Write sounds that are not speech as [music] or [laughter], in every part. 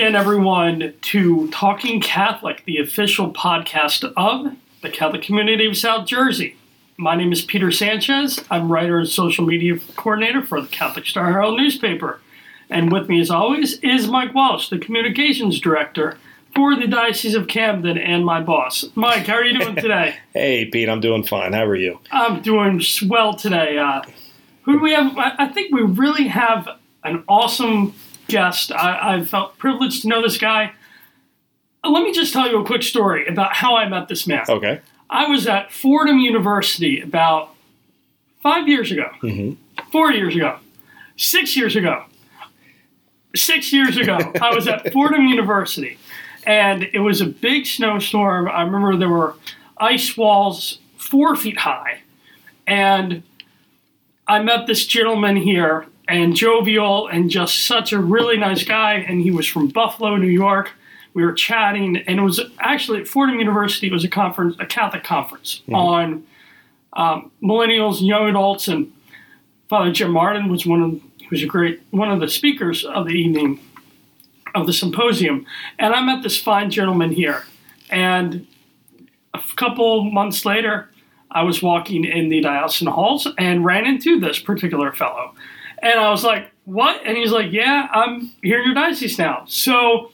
Again, everyone, to Talking Catholic, the official podcast of the Catholic community of South Jersey. My name is Peter Sanchez. I'm writer and social media coordinator for the Catholic Star Herald newspaper. And with me, as always, is Mike Walsh, the communications director for the Diocese of Camden and my boss. Mike, how are you doing today? [laughs] hey, Pete, I'm doing fine. How are you? I'm doing well today. Uh, who do we have? I think we really have an awesome guest. I, I felt privileged to know this guy. Uh, let me just tell you a quick story about how I met this man. Okay. I was at Fordham University about five years ago, mm-hmm. four years ago, six years ago. Six years ago, I was at [laughs] Fordham University, and it was a big snowstorm. I remember there were ice walls four feet high, and I met this gentleman here, and jovial, and just such a really nice guy. And he was from Buffalo, New York. We were chatting, and it was actually at Fordham University. It was a conference, a Catholic conference mm-hmm. on um, millennials young adults, and Father Jim Martin was one of was a great one of the speakers of the evening of the symposium. And I met this fine gentleman here. And a couple months later, I was walking in the diocesan halls and ran into this particular fellow. And I was like, what? And he's like, yeah, I'm here in your diocese now. So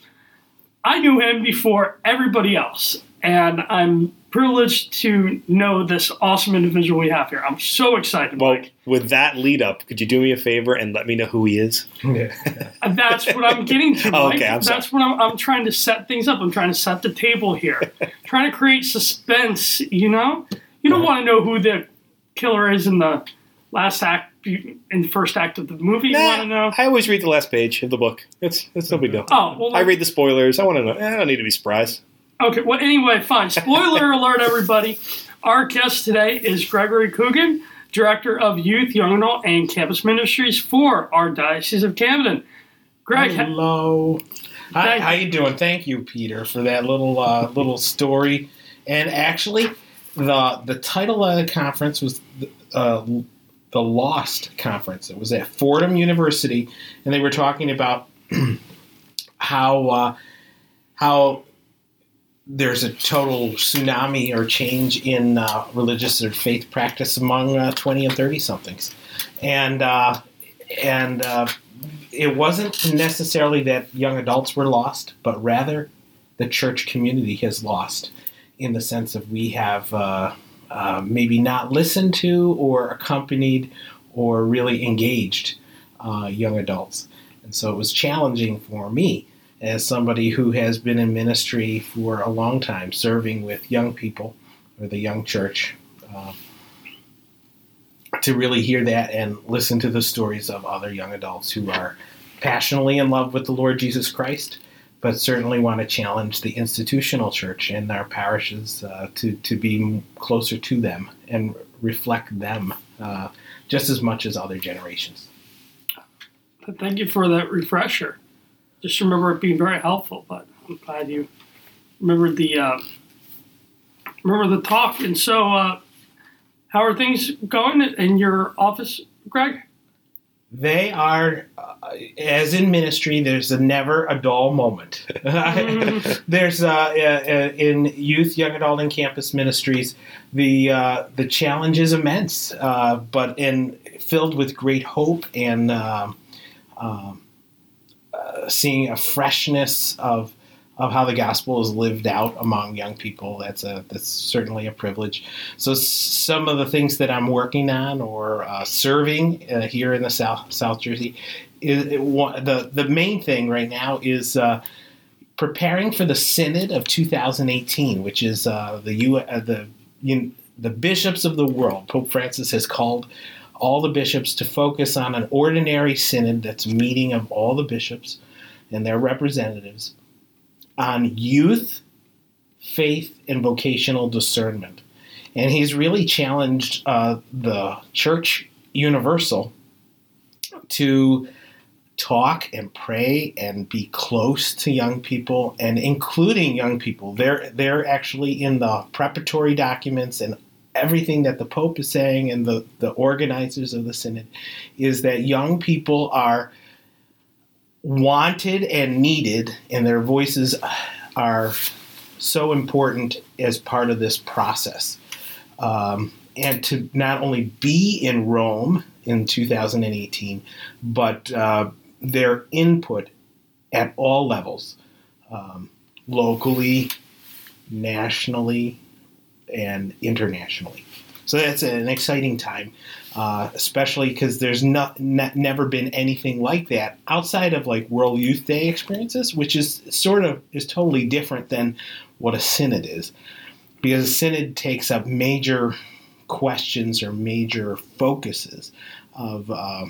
I knew him before everybody else. And I'm privileged to know this awesome individual we have here. I'm so excited. Well, Mike. with that lead up, could you do me a favor and let me know who he is? Uh, that's what I'm getting to. [laughs] oh, okay, I'm That's what I'm, I'm trying to set things up. I'm trying to set the table here, [laughs] trying to create suspense. You know, you don't uh-huh. want to know who the killer is in the last act, in the first act of the movie. Nah, you want to know? I always read the last page of the book. It's it's no big deal. Oh well, I read the spoilers. I want to know. I don't need to be surprised. Okay, well, anyway, fine. Spoiler [laughs] alert, everybody. Our guest today is Gregory Coogan, Director of Youth, Young Adult, and Campus Ministries for our Diocese of Camden. Greg, hello. Hi, how you doing? Thank you, Peter, for that little uh, little story. And actually, the the title of the conference was uh, the Lost Conference. It was at Fordham University, and they were talking about [clears throat] how uh, how there's a total tsunami or change in uh, religious or faith practice among uh, 20 and 30 somethings. And, uh, and uh, it wasn't necessarily that young adults were lost, but rather the church community has lost in the sense of we have uh, uh, maybe not listened to or accompanied or really engaged young adults. And so it was challenging for me as somebody who has been in ministry for a long time, serving with young people or the young church, uh, to really hear that and listen to the stories of other young adults who are passionately in love with the Lord Jesus Christ, but certainly want to challenge the institutional church in our parishes uh, to, to be closer to them and reflect them uh, just as much as other generations. Thank you for that refresher just remember it being very helpful. But I'm glad you remember the uh, remember the talk. And so, uh, how are things going in your office, Greg? They are, uh, as in ministry, there's a never a dull moment. mm-hmm. [laughs] there's uh, uh, uh, in youth, young adult, and campus ministries, the the challenge is immense, but in filled with great hope and. Um, um, seeing a freshness of of how the gospel is lived out among young people. That's a that's certainly a privilege. So some of the things that I'm working on or uh, serving uh, here in the South South Jersey, is it, the the main thing right now is. Uh, preparing for the Synod of 2018, which is uh, the U, uh, the you, the bishops of the world. Pope Francis has called all the bishops to focus on an ordinary synod that's meeting of all the bishops and their representatives on youth, faith, and vocational discernment. And he's really challenged uh, the church universal to talk and pray and be close to young people and including young people. They're they're actually in the preparatory documents and everything that the Pope is saying and the, the organizers of the synod is that young people are wanted and needed, and their voices are so important as part of this process. Um, and to not only be in Rome in 2018, but uh, their input at all levels, um, locally, nationally, and internationally. So that's an exciting time, uh, especially because there's not, ne- never been anything like that outside of like World Youth Day experiences, which is sort of is totally different than what a synod is, because a synod takes up major questions or major focuses of uh,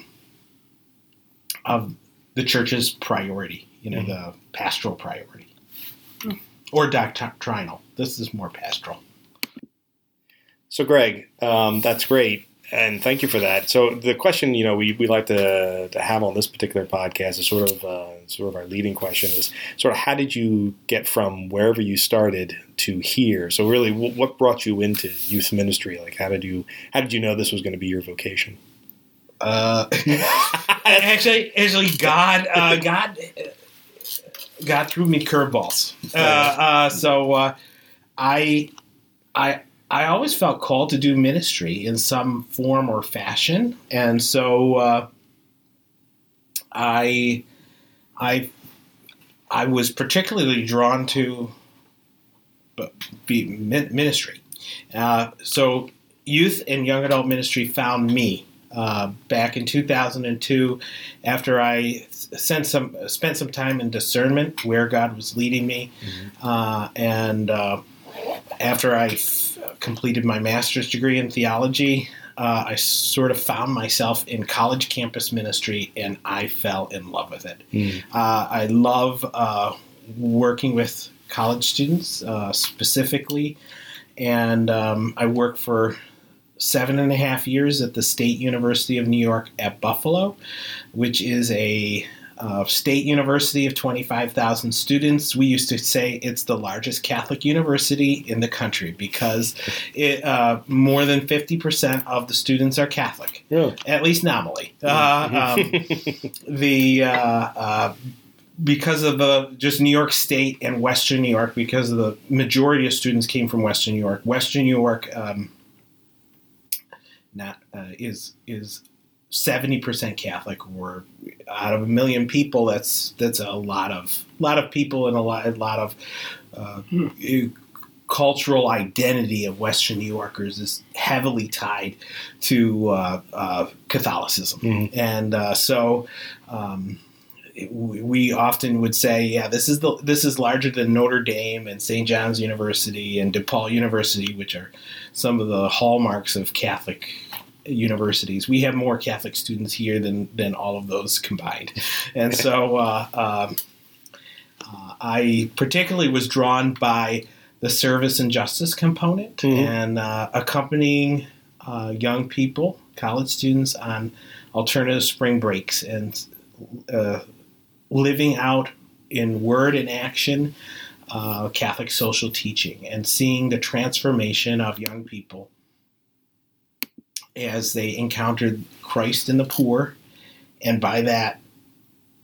of the church's priority, you know, mm-hmm. the pastoral priority, mm. or doctrinal. This is more pastoral. So, Greg, um, that's great, and thank you for that. So, the question you know we, we like to, to have on this particular podcast is sort of uh, sort of our leading question is sort of how did you get from wherever you started to here? So, really, w- what brought you into youth ministry? Like, how did you how did you know this was going to be your vocation? Uh, [laughs] actually, actually, God, uh, God, God threw me curveballs. Uh, uh, so, uh, I, I, I always felt called to do ministry in some form or fashion, and so uh, I, I, I was particularly drawn to be ministry. Uh, so, youth and young adult ministry found me uh, back in 2002 after I spent some spent some time in discernment where God was leading me, mm-hmm. uh, and uh, after I f- completed my master's degree in theology, uh, I sort of found myself in college campus ministry, and I fell in love with it. Mm. Uh, I love uh, working with college students uh, specifically, and um, I work for seven and a half years at the State University of New York at Buffalo, which is a uh, state university of 25,000 students. We used to say it's the largest Catholic university in the country because it, uh, more than 50% of the students are Catholic, yeah. at least nominally. Uh, [laughs] um, the uh, uh, because of the just New York State and Western New York, because of the majority of students came from Western New York. Western New York um, not uh, is is seventy percent Catholic, or out of a million people, that's that's a lot of lot of people and a lot a lot of uh, hmm. cultural identity of Western New Yorkers is heavily tied to uh, uh Catholicism, mm-hmm. and uh, so. Um, we often would say, yeah, this is the this is larger than Notre Dame and St. John's University and DePaul University, which are some of the hallmarks of Catholic universities. We have more Catholic students here than than all of those combined, and so uh, um, uh, I particularly was drawn by the service and justice component mm-hmm. and uh, accompanying uh, young people, college students, on alternative spring breaks and uh, living out in word and action. Uh, Catholic social teaching and seeing the transformation of young people as they encountered Christ in the poor, and by that,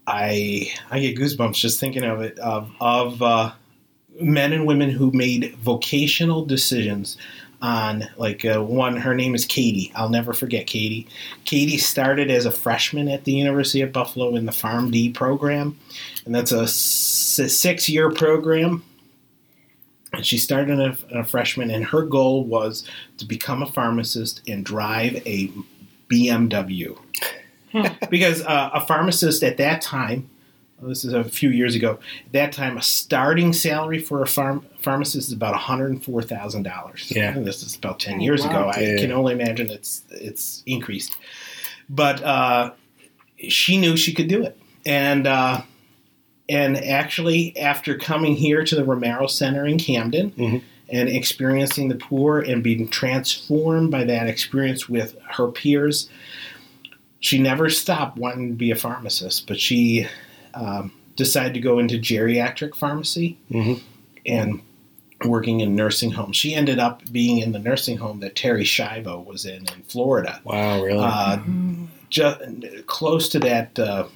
I I get goosebumps just thinking of it of of uh, men and women who made vocational decisions on like uh, one her name is katie. I'll never forget katie. Katie started as a freshman at the university of buffalo in the PharmD program. And that's a six year program and she started as a, freshman, and her goal was to become a pharmacist and drive a BMW. Hmm. [laughs] because uh, a pharmacist at that time, this is a few years ago, at that time, a starting salary for a pharm- pharmacist is about $104,000. Yeah. And this is about 10 years wow. ago. I can only imagine it's, it's increased. But uh, she knew she could do it. And uh, and actually, after coming here to the Romero Center in Camden mm-hmm. and experiencing the poor and being transformed by that experience with her peers, she never stopped wanting to be a pharmacist, but she um, decided to go into geriatric pharmacy mm-hmm. and working in nursing homes. She ended up being in the nursing home that Terri Schiavo was in in Florida. Wow, really? Uh, mm-hmm. Just close to that. Uh,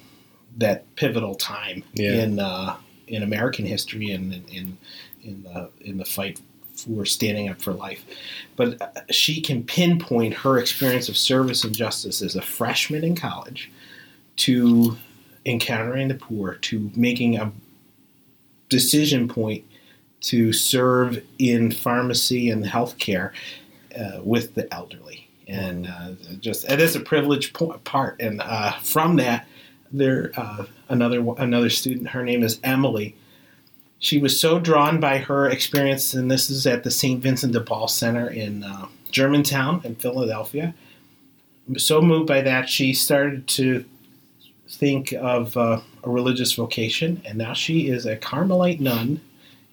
that pivotal time Yeah. in uh, in American history and in in in the in the fight for standing up for life. But uh, she can pinpoint her experience of service and justice as a freshman in college to encountering the poor to making a decision point to serve in pharmacy and healthcare uh, with the elderly. And uh, just it is a privileged part. And uh, from that, there uh, another another student. Her name is Emily. She was so drawn by her experience, and this is at the St. Vincent de Paul Center in uh, Germantown in Philadelphia. So moved by that, she started to think of uh, a religious vocation, and now she is a Carmelite nun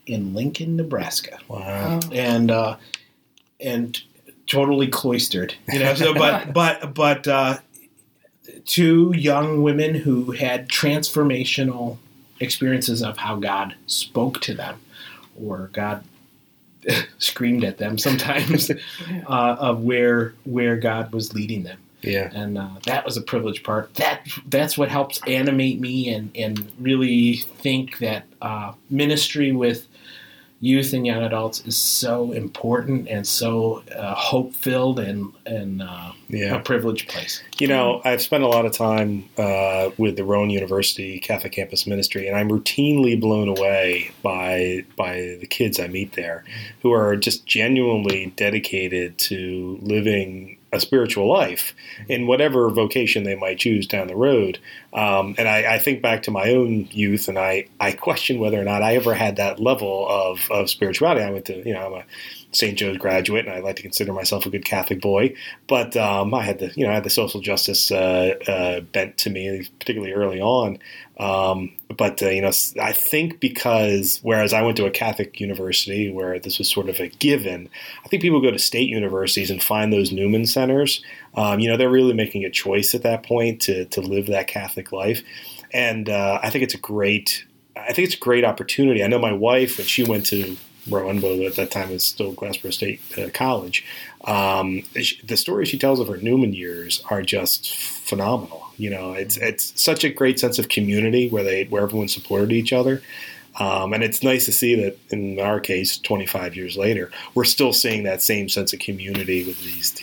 in Lincoln, Nebraska Wow. and uh, and totally cloistered, you know. So, but [laughs] but but uh, two young women who had transformational experiences of how God spoke to them, or God [laughs] screamed at them sometimes, [laughs] [laughs] uh, of where where God was leading them Yeah. and uh, that was a privileged part. That that's what helps animate me and and really think that uh, ministry with youth and young adults is so important and so uh, hope filled and and uh, Yeah. a privileged place. You know, I've spent a lot of time uh, with the Rowan University Catholic Campus Ministry, and I'm routinely blown away by by the kids I meet there, who are just genuinely dedicated to living a spiritual life in whatever vocation they might choose down the road. Um, and I, I think back to my own youth, and I, I question whether or not I ever had that level of, of spirituality. I went to, you know, I'm a St. Joe's graduate, and I like to consider myself a good Catholic boy. But um, I had the, you know, I had the social justice uh, uh, bent to me, particularly early on. Um, but uh, you know, I think because whereas I went to a Catholic university where this was sort of a given, I think people go to state universities and find those Newman centers. Um, you know, they're really making a choice at that point to to live that Catholic life, and uh, I think it's a great. I think it's a great opportunity. I know my wife when she went to Rowan, but at that time was still Glassboro State uh, College. Um, the stories she tells of her Newman years are just phenomenal. You know, it's it's such a great sense of community where they where everyone supported each other. Um, and it's nice to see that in our case, 25 years later, we're still seeing that same sense of community with these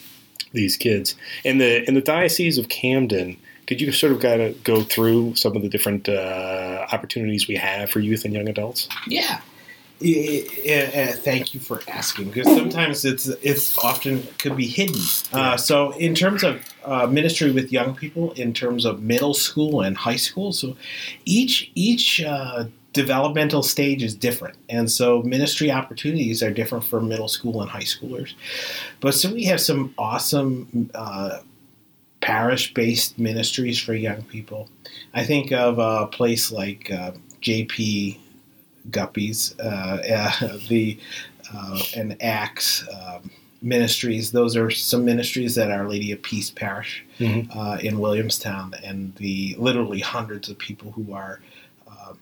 these kids. In the in the diocese of Camden, could you sort of go through some of the different uh, opportunities we have for youth and young adults? Yeah. Eh, thank you for asking because sometimes it's it's often could be hidden. Uh, so in terms of uh, ministry with young people, in terms of middle school and high school, so each each uh, developmental stage is different, and so ministry opportunities are different for middle school and high schoolers. But so we have some awesome. Uh, Parish-based ministries for young people. I think of a place like uh, JP Guppies, uh, [laughs] uh, the uh, and Acts um, ministries. Those are some ministries that Our Lady of Peace Parish Mhm. uh, in Williamstown, and the literally hundreds of people who are um,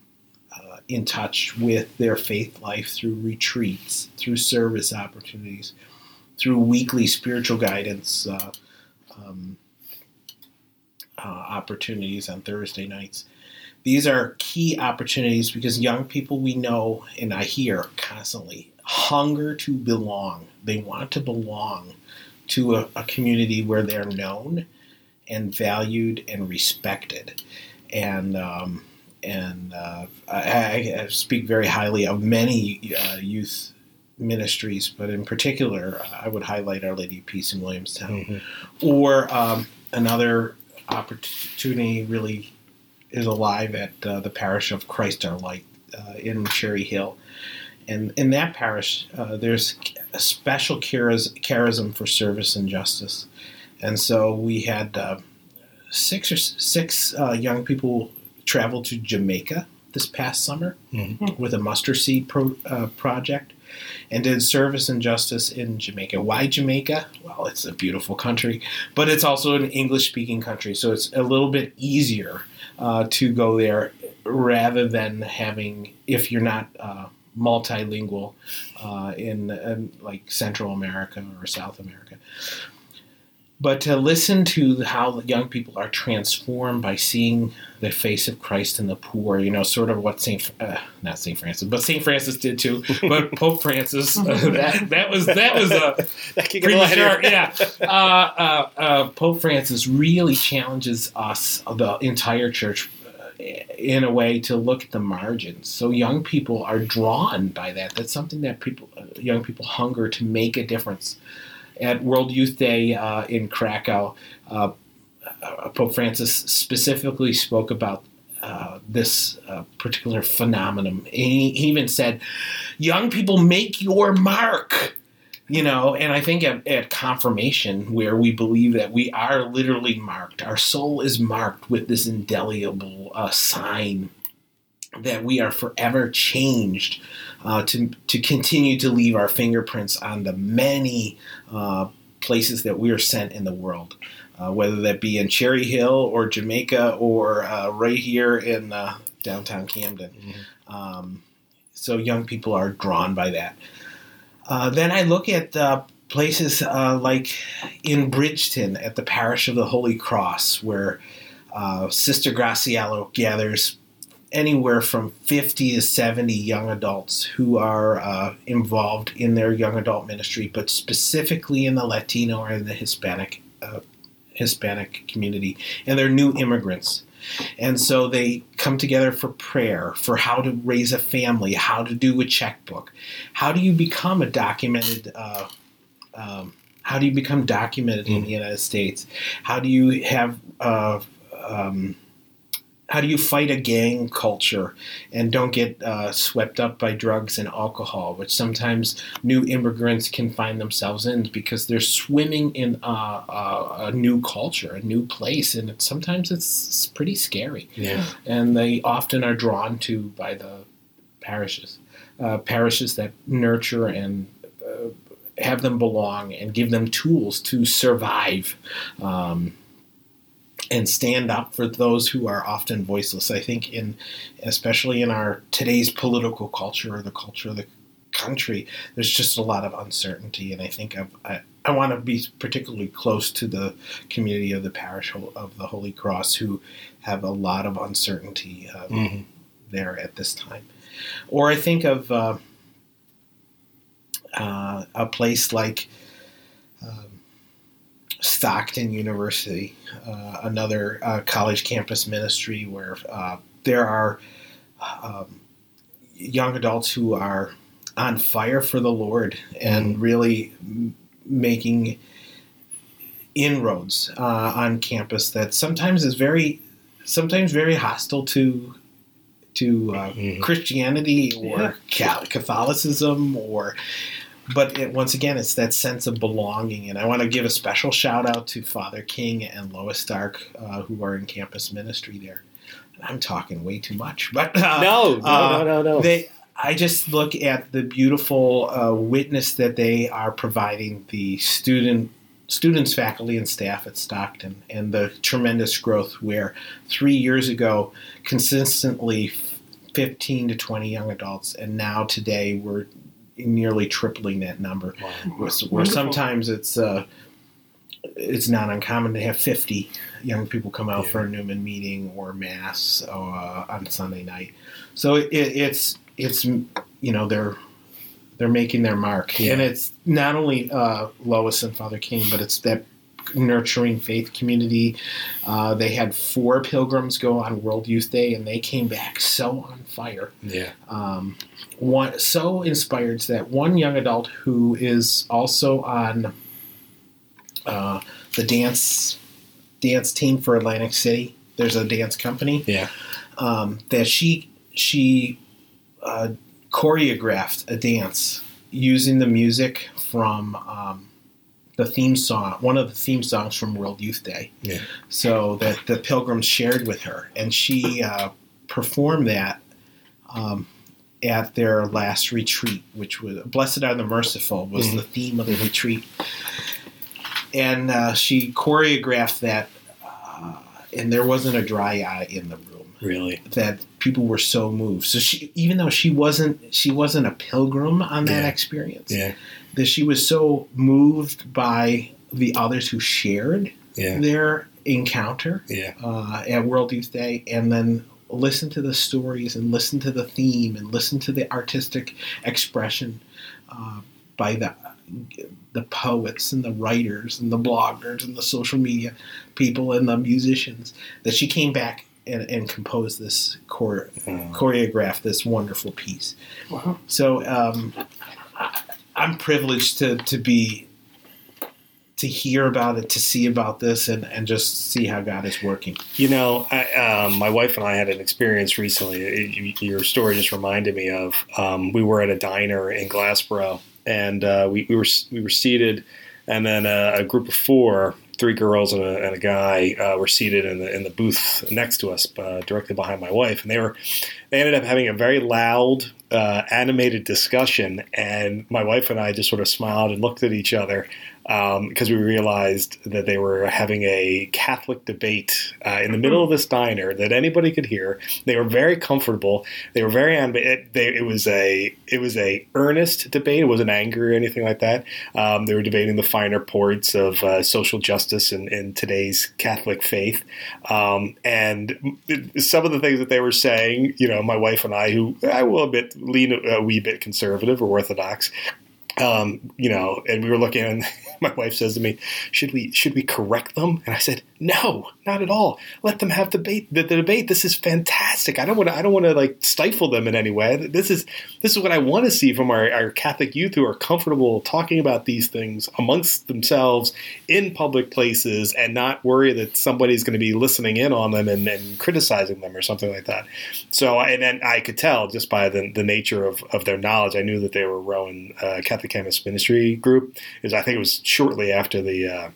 uh, in touch with their faith life through retreats, through service opportunities, through weekly spiritual guidance. Uh, um, uh, opportunities on Thursday nights these are key opportunities because young people we know and I hear constantly hunger to belong. They want to belong to a, a community where they're known and valued and respected. And um, and uh, I, I speak very highly of many uh, youth ministries, but in particular, I would highlight Our Lady of Peace in Williamstown. Mhm. Or um, another opportunity really is alive at uh, the parish of Christ Our Light uh, in Cherry Hill. And in that parish, uh, there's a special charis- charism for service and justice. And so we had uh, six or six uh, young people travel to Jamaica this past summer Mhm. with a mustard seed pro- uh, project and did service and justice in Jamaica. Why Jamaica? Well, it's a beautiful country, but it's also an English speaking country, so it's a little bit easier uh, to go there rather than having, if you're not uh, multilingual uh, in, in like Central America or South America. But to listen to how young people are transformed by seeing the face of Christ in the poor, you know, sort of what Saint uh, not Saint Francis, but Saint Francis did too, [laughs] but Pope Francis uh, [laughs] that that was that was a [laughs] That can get a pretty little sharp, heavy. yeah. Uh, uh, uh, Pope Francis really challenges us, the entire church, uh, in a way to look at the margins. So young people are drawn by that. That's something that people, uh, young people, hunger to make a difference. At World Youth Day uh, in Krakow, uh, uh, Pope Francis specifically spoke about uh, this uh, particular phenomenon. He, he even said, "Young people, make your mark." You know, and I think at, at confirmation, where we believe that we are literally marked, our soul is marked with this indelible uh, sign that we are forever changed uh, to to continue to leave our fingerprints on the many uh, places that we are sent in the world, uh, whether that be in Cherry Hill or Jamaica or uh, right here in uh, downtown Camden. Um, so young people are drawn by that. Uh, then I look at uh, places uh, like in Bridgeton at the Parish of the Holy Cross, where uh, Sister Graciello gathers anywhere from 50 to 70 young adults who are uh, involved in their young adult ministry, but specifically in the Latino or the Hispanic uh, Hispanic community, and they're new immigrants. And so they come together for prayer, for how to raise a family, how to do a checkbook, how do you become a documented. Uh, um, how do you become documented in the United States? How do you have uh, um, how do you fight a gang culture and don't get uh, swept up by drugs and alcohol, which sometimes new immigrants can find themselves in because they're swimming in uh, uh, a new culture, a new place, and it, sometimes it's, it's pretty scary. Yeah. And they often are drawn to by the parishes, uh, parishes that nurture and uh, have them belong and give them tools to survive. Um, and stand up for those who are often voiceless. I think in especially in our today's political culture or the culture of the country, there's just a lot of uncertainty, and I think I've, I I want to be particularly close to the community of the parish of the Holy Cross who have a lot of uncertainty um, Mhm. there at this time. Or I think of uh, uh, a place like Stockton University, uh, another uh, college campus ministry where uh, there are um, young adults who are on fire for the Lord and really m- making inroads uh, on campus that sometimes is very, sometimes very hostile to to uh, Mhm. Christianity or Yeah. Catholicism or but it, once again, it's that sense of belonging. And I want to give a special shout out to Father King and Lois Stark, uh, who are in campus ministry there. I'm talking way too much, but uh, No, no, uh, no, no, no. they. I just look at the beautiful uh, witness that they are providing the student students, faculty, and staff at Stockton, and the tremendous growth. Where three years ago, consistently 15 to 20 young adults, and now today we're nearly tripling that number. Wow. Where, where sometimes it's uh, it's not uncommon to have 50 young people come out Yeah. for a Newman meeting or mass uh, on Sunday night. So it, it's it's you know they're they're making their mark, Yeah. and it's not only uh, Lois and Father King, but it's that nurturing faith community. Uh, they had four pilgrims go on World Youth Day, and they came back so on fire Yeah. um, one so inspired that one young adult who is also on uh, the dance dance team for Atlantic City. There's a dance company Yeah. um, that she she uh, choreographed a dance using the music from um, the theme song, one of the theme songs from World Youth Day. Yeah. So that the pilgrims shared with her, and she uh, performed that um, at their last retreat, which was "Blessed Are the Merciful" was Mhm. the theme of the retreat, and uh, she choreographed that. Uh, and there wasn't a dry eye in the room Really. that people were so moved. So she, even though she wasn't, she wasn't a pilgrim on that Yeah. experience. Yeah. That she was so moved by the others who shared Yeah. their encounter Yeah. uh, at World Youth Day, and then listen to the stories and listen to the theme and listen to the artistic expression uh, by the the poets and the writers and the bloggers and the social media people and the musicians that she came back and, and composed this chore- Mm. choreographed this wonderful piece. Wow. So um, I- I'm privileged to to be to hear about it, to see about this, and, and just see how God is working. You know, I, um, my wife and I had an experience recently. It- your story just reminded me of. Um, we were at a diner in Glassboro, and uh, we, we were we were seated, and then a, a group of four, three girls and a, and a guy, uh, were seated in the in the booth next to us, uh, directly behind my wife, and they were they ended up having a very loud, uh, animated discussion, and my wife and I just sort of smiled and looked at each other because we realized that they were having a Catholic debate uh, in the middle of this diner that anybody could hear. They were very comfortable. They were very animated. It, they, it was a it was a earnest debate. It wasn't angry or anything like that. Um, they were debating the finer points of uh, social justice in today's Catholic faith, um, and some of the things that they were saying. You know, my wife and I, who I will admit lean a wee bit conservative or orthodox, um, you know, and we were looking, and [laughs] my wife says to me, "Should we should we correct them?" And I said, "No, not at all. Let them have debate. The, the debate. This is fantastic. I don't want to. I don't want to like stifle them in any way. This is this is what I want to see from our, our Catholic youth who are comfortable talking about these things amongst themselves in public places and not worry that somebody's going to be listening in on them and, and criticizing them or something like that. So, and then I could tell just by the, the nature of, of their knowledge, I knew that they were Rowan uh, Catholic Campus Ministry group. Is I think it was shortly after the. Uh,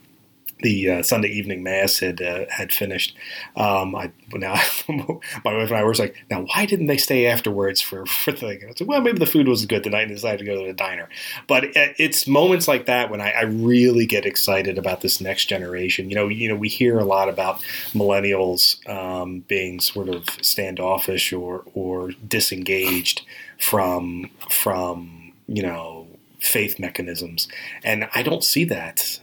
the uh, Sunday evening mass had uh, had finished. Um, I now [laughs] my wife and I were like, now why didn't they stay afterwards for [laughs] for the thing? And I was like, well, maybe the food was good tonight and they decided to go to the diner. But it's moments like that when I, I really get excited about this next generation. You know, you know, we hear a lot about millennials um, being sort of standoffish or or disengaged from from you know faith mechanisms, and I don't see that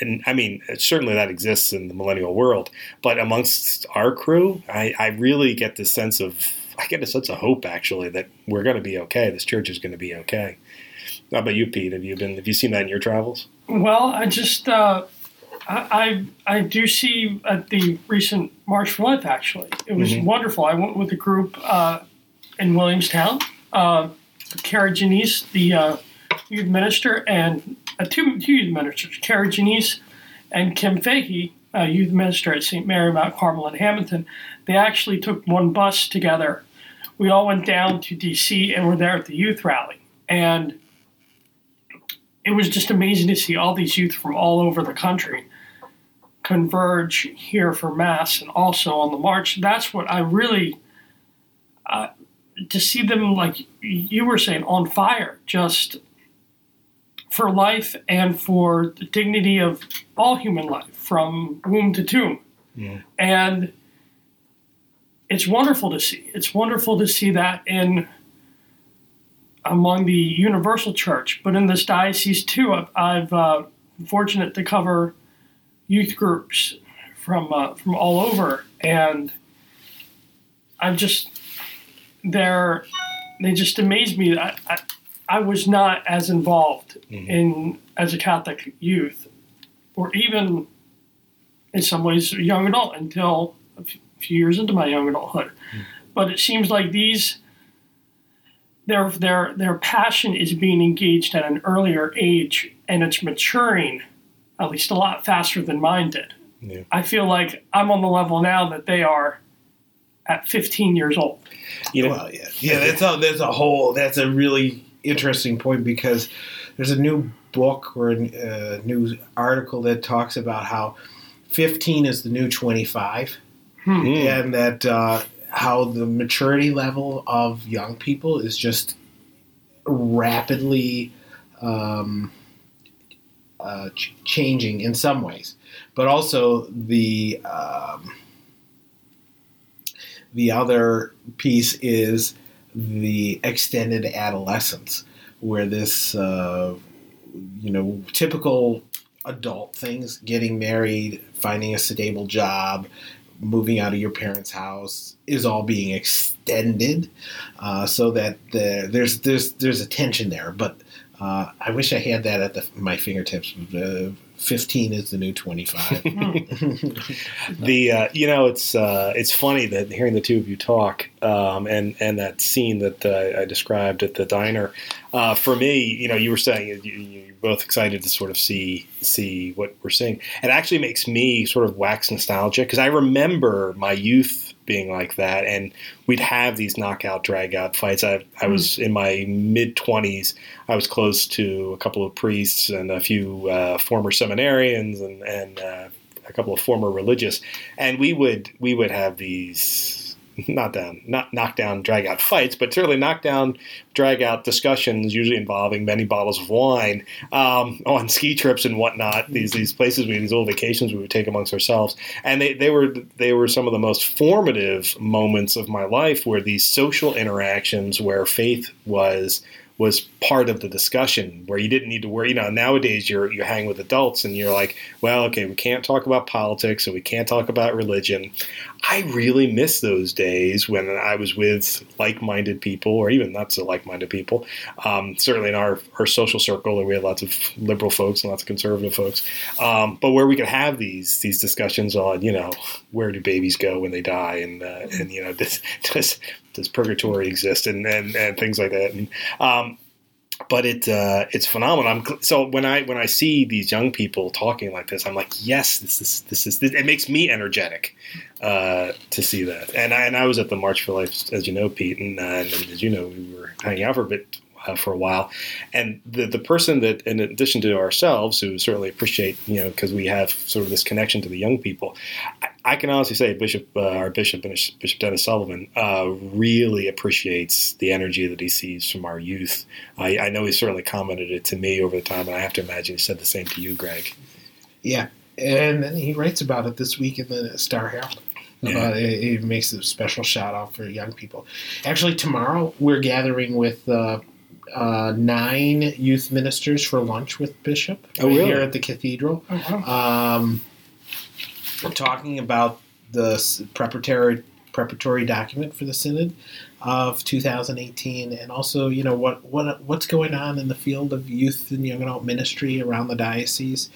and I mean, certainly that exists in the millennial world, but amongst our crew, I, I really get this sense of, I get a sense of hope actually that we're going to be okay. This church is going to be okay. How about you, Pete? Have you been? Have you seen that in your travels? Well, I just uh, I, I I do see at the recent March for Life. Actually, it was Mhm. wonderful. I went with a group uh, in Williamstown. Uh, Kara Janice, the uh, youth minister, and uh, two, two youth ministers, Kara Janice and Kim Fahey, youth minister at St. Mary Mount Carmel in Hamilton. They actually took one bus together. We all went down to D.C. and were there at the youth rally, and it was just amazing to see all these youth from all over the country converge here for mass and also on the march. That's what I really uh, to see them like you were saying on fire, just for life and for the dignity of all human life from womb to tomb, Yeah. and it's wonderful to see. It's wonderful to see that in among the universal church, but in this diocese too. I've, I've uh, fortunate to cover youth groups from uh, from all over, and I'm just they're they just amaze me. I, I, I was not as involved Mhm. in as a Catholic youth, or even in some ways a young adult until a few years into my young adulthood. But it seems like these their their their passion is being engaged at an earlier age and it's maturing at least a lot faster than mine did. Yeah. I feel like I'm on the level now that they are at 15 years old. You know, Well, yeah, yeah. That's a there's a whole. That's a really interesting point because there's a new book or a uh, new article that talks about how 15 is the new 25, Mm. and that uh, how the maturity level of young people is just rapidly um, uh, ch- changing in some ways, but also the um, the other piece is the extended adolescence, where this uh, you know typical adult things, getting married, finding a stable job, moving out of your parents' house is all being extended, uh, so that the, there's there's there's a tension there. But uh, I wish I had that at the, my fingertips. Uh, Fifteen is the new twenty-five. [laughs] [laughs] the uh, you know it's uh, it's funny that hearing the two of you talk um, and and that scene that uh, I described at the diner. Uh, for me, you know, you were saying you, you're both excited to sort of see see what we're seeing. It actually makes me sort of wax nostalgic because I remember my youth being like that, and we'd have these knockout drag out fights. I I was in my mid twenties. I was close to a couple of priests and a few uh, former seminarians and and uh, a couple of former religious, and we would we would have these not down, not knockdown, drag out fights, but certainly knockdown, drag out discussions, usually involving many bottles of wine um, on ski trips and whatnot. These these places, we these little vacations we would take amongst ourselves, and they, they were they were some of the most formative moments of my life, where these social interactions, where faith was was part of the discussion where you didn't need to worry. You know, nowadays you're you hang with adults and you're like, well, okay, we can't talk about politics and we can't talk about religion. I really miss those days when I was with like-minded people, or even not so like-minded people. Um, certainly in our, our social circle, we had lots of liberal folks and lots of conservative folks, um, but where we could have these these discussions on, you know, where do babies go when they die, and uh, and you know, [laughs] does does, does purgatory exist, and, and and things like that. And, um, but it uh, it's phenomenal. I'm, so when I when I see these young people talking like this, I'm like, yes, this is this is this, it makes me energetic uh, to see that. And I, and I was at the March for Life, as you know, Pete, and, uh, and as you know, we were hanging out for a bit uh, for a while. And the the person that, in addition to ourselves, who certainly appreciate, you know, because we have sort of this connection to the young people, I, I can honestly say Bishop, uh, our Bishop, Bishop Dennis Sullivan, uh, really appreciates the energy that he sees from our youth. I, I know he certainly commented it to me over the time, and I have to imagine he said the same to you, Greg. Yeah, and he writes about it this week in the Star Herald. Yeah. Uh, it, it, makes a special shout out for young people. Actually, tomorrow we're gathering with uh, uh, nine youth ministers for lunch with Bishop oh, really? here at the cathedral. Oh, wow. um, talking about the preparatory preparatory document for the synod of 2018, and also you know what what what's going on in the field of youth and young adult ministry around the diocese.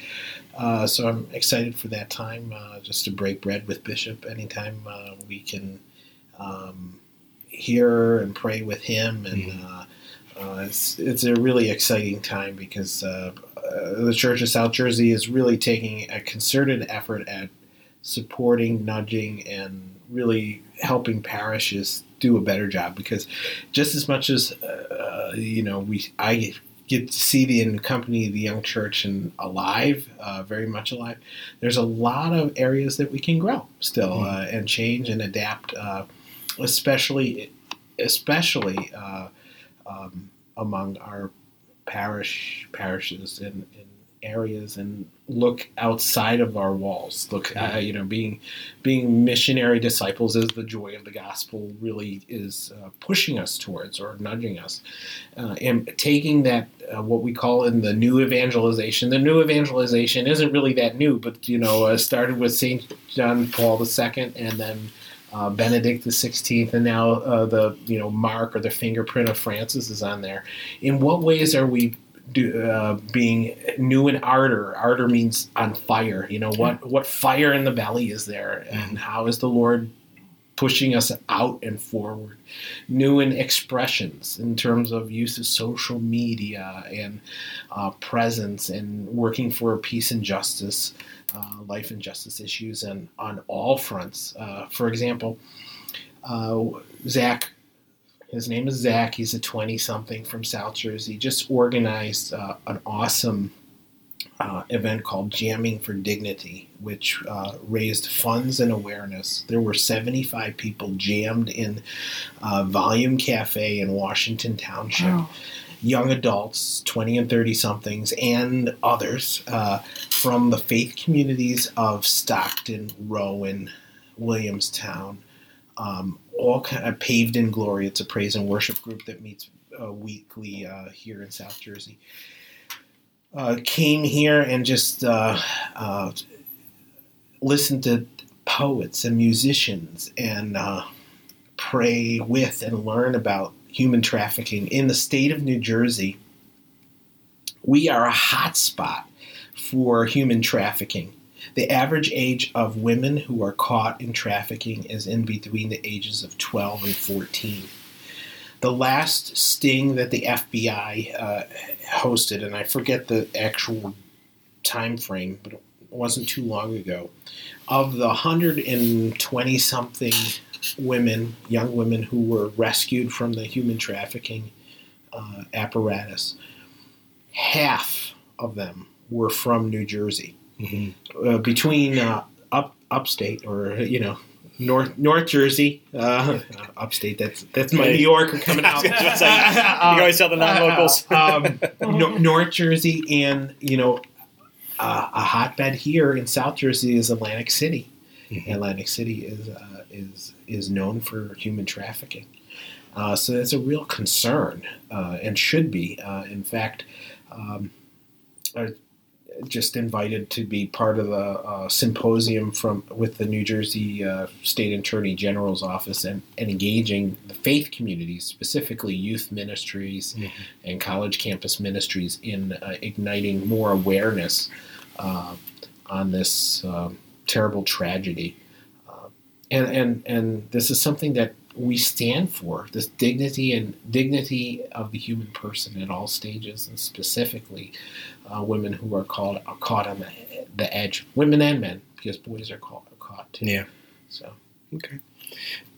Uh, so I'm excited for that time, uh, just to break bread with Bishop. Anytime uh, we can um, hear and pray with him, and mm-hmm. Uh, uh, it's it's a really exciting time because uh, the Church of South Jersey is really taking a concerted effort at supporting, nudging, and really helping parishes do a better job. Because just as much as uh, you know, we I get to see the and accompany the young church and alive, uh, very much alive. There's a lot of areas that we can grow still mm-hmm. uh, and change and adapt, uh, especially especially uh, um, among our parish parishes and, and areas and look outside of our walls. Look, uh, you know, being being missionary disciples is the joy of the gospel. Really is uh, pushing us towards or nudging us, uh, and taking that uh, what we call in the new evangelization. The new evangelization isn't really that new, but you know, uh, started with Saint John Paul II, and then. Uh, Benedict the Sixteenth, and now the you know mark or the fingerprint of Francis is on there. In what ways are we do, uh, being new in ardor. Ardor means on fire. You know what what fire in the belly is there, and mm-hmm. how is the Lord pushing us out and forward? New in expressions in terms of use of social media and uh, presence and working for peace and justice, uh, life and justice issues, and on all fronts. Uh, for example. Uh, Zach his name is Zach. He's a 20 something from South Jersey. Just organized uh, an awesome uh, event called Jamming for Dignity, which uh, raised funds and awareness. There were 75 people jammed in uh, Volume Cafe in Washington Township. Wow. Young adults, 20 and 30 somethings, and others uh, from the faith communities of Stockton, Rowan, Williamstown, um, all kind of paved in glory. It's a praise and worship group that meets uh, weekly uh, here in South Jersey. uh, came here and just uh, uh, listened to poets and musicians and uh, pray with and learn about human trafficking in the state of New Jersey. We are a hotspot for human trafficking. The average age of women who are caught in trafficking is in between the ages of 12 and 14. The last sting that the FBI uh, hosted, and I forget the actual time frame, but it wasn't too long ago, of the 120 something women, young women who were rescued from the human trafficking uh, apparatus, half of them were from New Jersey. Mm-hmm. Uh, between uh, up upstate or you know North North Jersey, uh, [laughs] upstate. That's that's my New Yorker coming out. [laughs] you always tell the non-locals. um, no, North Jersey and you know uh, a hotbed here in South Jersey is Atlantic City. Mhm. Atlantic City is uh, is is known for human trafficking. Uh, so that's a real concern uh, and should be. Uh, in fact, um, just invited to be part of the uh, symposium from with the New Jersey uh, State Attorney General's office and, and engaging the faith communities, specifically youth ministries Mhm. and college campus ministries, in uh, igniting more awareness uh, on this um, terrible tragedy. Uh, and, and and this is something that we stand for this dignity and dignity of the human person at all stages, and specifically uh, women who are called are caught on the, the edge, women and men, because boys are caught are caught too. Yeah. So Okay.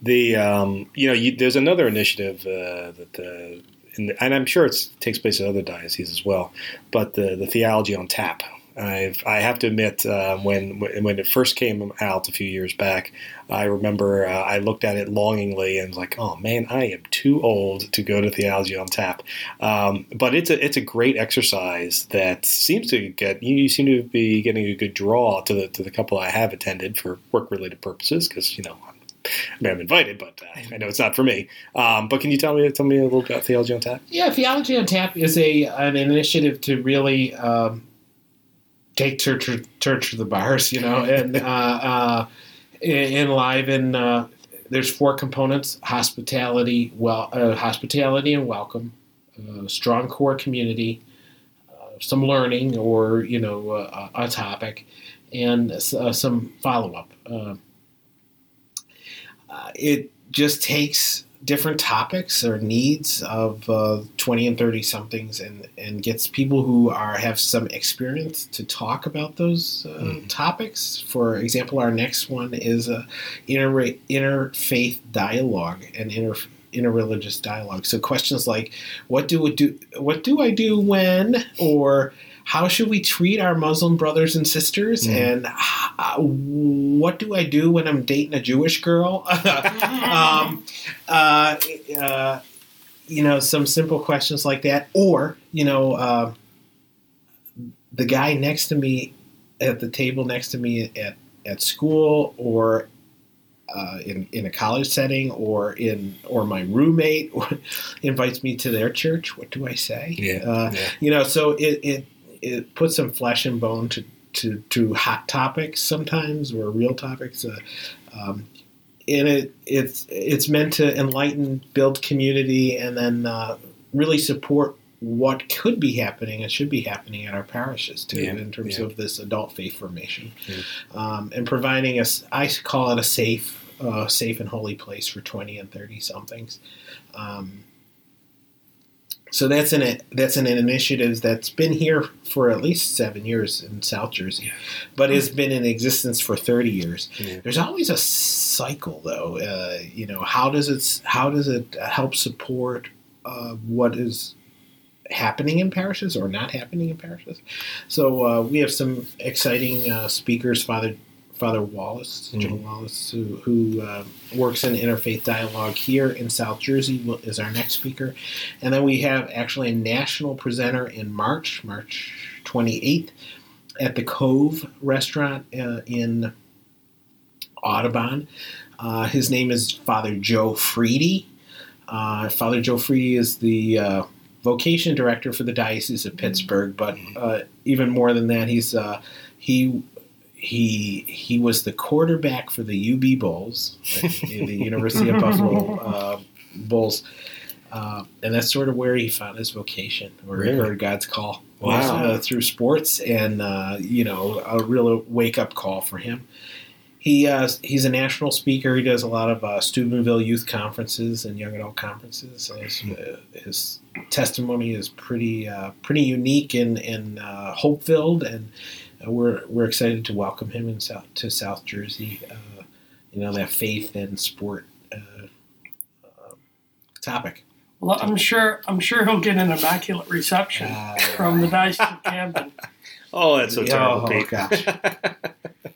The um, you know you, there's another initiative uh, that the in the, and I'm sure it takes place at other dioceses as well, but the the theology on tap. I've, I have to admit, uh, when when it first came out a few years back, I remember uh, I looked at it longingly and was like, "Oh man, I am too old to go to theology on tap." Um, but it's a it's a great exercise that seems to get you, you seem to be getting a good draw to the to the couple I have attended for work related purposes because you know I mean, I'm invited, but uh, I know it's not for me. Um, but can you tell me tell me a little about theology on tap? yeah, theology on tap is a an initiative to really um, take church church to the bars, you know, and [laughs] uh, uh, enliven. Uh, there's four components: hospitality, well, uh, hospitality and welcome, uh, strong core community, uh, some learning or you know uh, a topic, and uh, some follow up. It just takes different topics or needs of uh, 20 and 30 somethings and, and gets people who are have some experience to talk about those uh, Mhm. topics. For example our next one is a inter interfaith dialogue and inter interreligious dialogue. So questions like what do we do what do i do when? or how should we treat our Muslim brothers and sisters? Mhm. And uh, what do I do when I'm dating a Jewish girl? [laughs] um, uh, uh, you know, some simple questions like that. Or, you know, uh, the guy next to me at the table next to me at, at school or uh, in, in a college setting or in or my roommate [laughs] invites me to their church. What do I say? Yeah, Uh, yeah. You know, so it, it it puts some flesh and bone to, to, to hot topics sometimes or real topics. Uh, um, and it it's it's meant to enlighten, build community, and then uh, really support what could be happening and should be happening at our parishes too, Yeah, in terms yeah. of this adult faith formation, Yeah. um, and providing us. I call it a safe, uh, safe and holy place for twenty and thirty somethings. Um, so that's an that's an initiative that's been here for at least seven years in South Jersey, but has been in existence for thirty years. Yeah. There's always a cycle, though. Uh, you know, how does it how does it help support uh, what is happening in parishes or not happening in parishes? So uh, we have some exciting uh, speakers, Father. Father Wallace, Joe Mhm. Wallace, who, who uh, works in interfaith dialogue here in South Jersey, is our next speaker. And then we have actually a national presenter in March, March 28th, at the Cove restaurant uh, in Audubon. Uh, his name is Father Joe Freedy. Uh, Father Joe Freedy is the uh, vocation director for the Diocese of Pittsburgh, but uh, even more than that, he's uh, he he he was the quarterback for the UB Bulls, the University of Buffalo [laughs] uh, Bulls, uh, and that's sort of where he found his vocation, or Really? heard God's call. Wow. Was, uh, through sports, and uh, you know, a real wake up call for him. He uh, he's a national speaker. He does a lot of uh, Steubenville youth conferences and young adult conferences. And His, uh, his testimony is pretty uh, pretty unique and and uh, hope filled, and we're we're excited to welcome him in South to South Jersey. Uh, you know that faith and sport uh, uh, topic. Well, I'm sure I'm sure he'll get an immaculate reception Uh, from the Diocese of Camden. [laughs] Oh, that's so terrible, Oh, Pete. gosh. [laughs]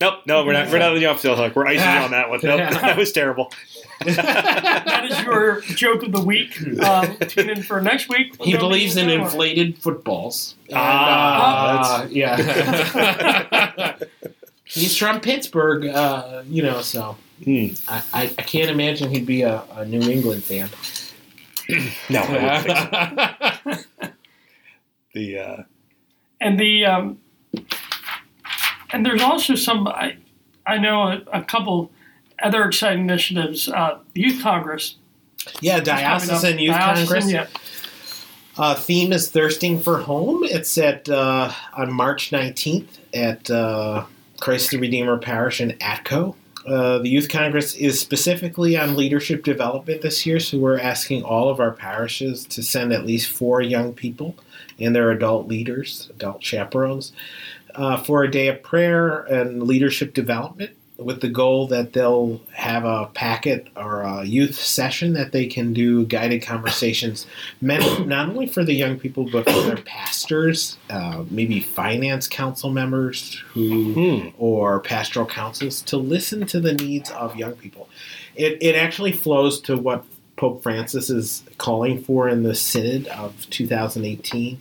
nope, no, we're not. We're not letting you off the hook. We're icing you [laughs] on that one. Nope, that was terrible. That is your joke of the week. Um, tune in for next week. He We'll believes in go inflated footballs. And, Ah, uh, [laughs] yeah. He's from Pittsburgh, uh, you know, so Hmm. I, I, I can't imagine he'd be a, a New England fan. [clears throat] No, I wouldn't think so. [laughs] the uh, and the um, and there's also some I I know a, a couple other exciting initiatives. Uh, Youth Congress, yeah, is coming up. Diocesan Youth Diocesan, Congress. yeah. Uh, theme is thirsting for home. It's at uh, on March 19th at uh, Christ the Redeemer Parish in Atco. Uh, the Youth Congress is specifically on leadership development this year, so we're asking all of our parishes to send at least four young people and their adult leaders, adult chaperones, uh, for a day of prayer and leadership development with the goal that they'll have a packet or a youth session that they can do guided conversations meant not only for the young people but for their pastors, uh, maybe finance council members who hmm. or pastoral councils to listen to the needs of young people. It, it actually flows to what Pope Francis is calling for in the Synod of 2018.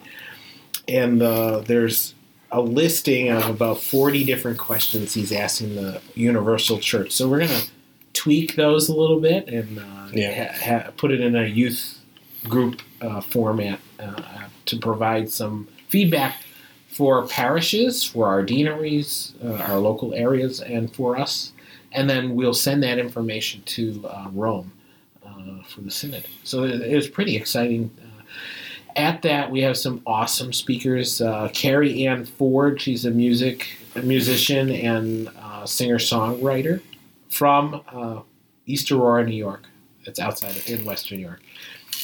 And uh, there's a listing of about 40 different questions he's asking the Universal Church. So we're going to tweak those a little bit and uh, Yeah. ha- ha- put it in a youth group uh, format uh, to provide some feedback for parishes, for our deaneries, uh, our local areas, and for us. And then we'll send that information to uh, Rome uh, for the synod. So it, it was pretty exciting. At that, we have some awesome speakers. Uh, Carrie Ann Ford, she's a music a musician and uh, singer songwriter from uh, East Aurora, New York. It's outside of, in Western New York,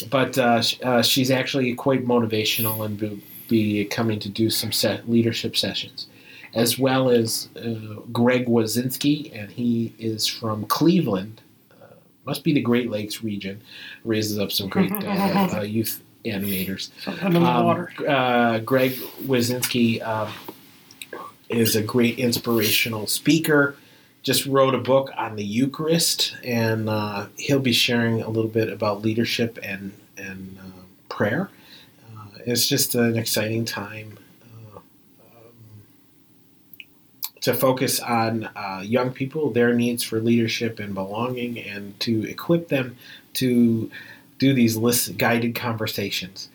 but uh, sh- uh, she's actually quite motivational and be, be coming to do some set leadership sessions, as well as uh, Greg Wasinski, and he is from Cleveland. Uh, must be the Great Lakes region. Raises up some great [laughs] uh, uh, youth animators. In the Um, water. Uh, Greg Wasinski um, is a great inspirational speaker. Just wrote a book on the Eucharist, and uh, he'll be sharing a little bit about leadership and and uh, prayer. Uh, it's just an exciting time uh, um, to focus on uh, young people, their needs for leadership and belonging, and to equip them to do these list guided conversations.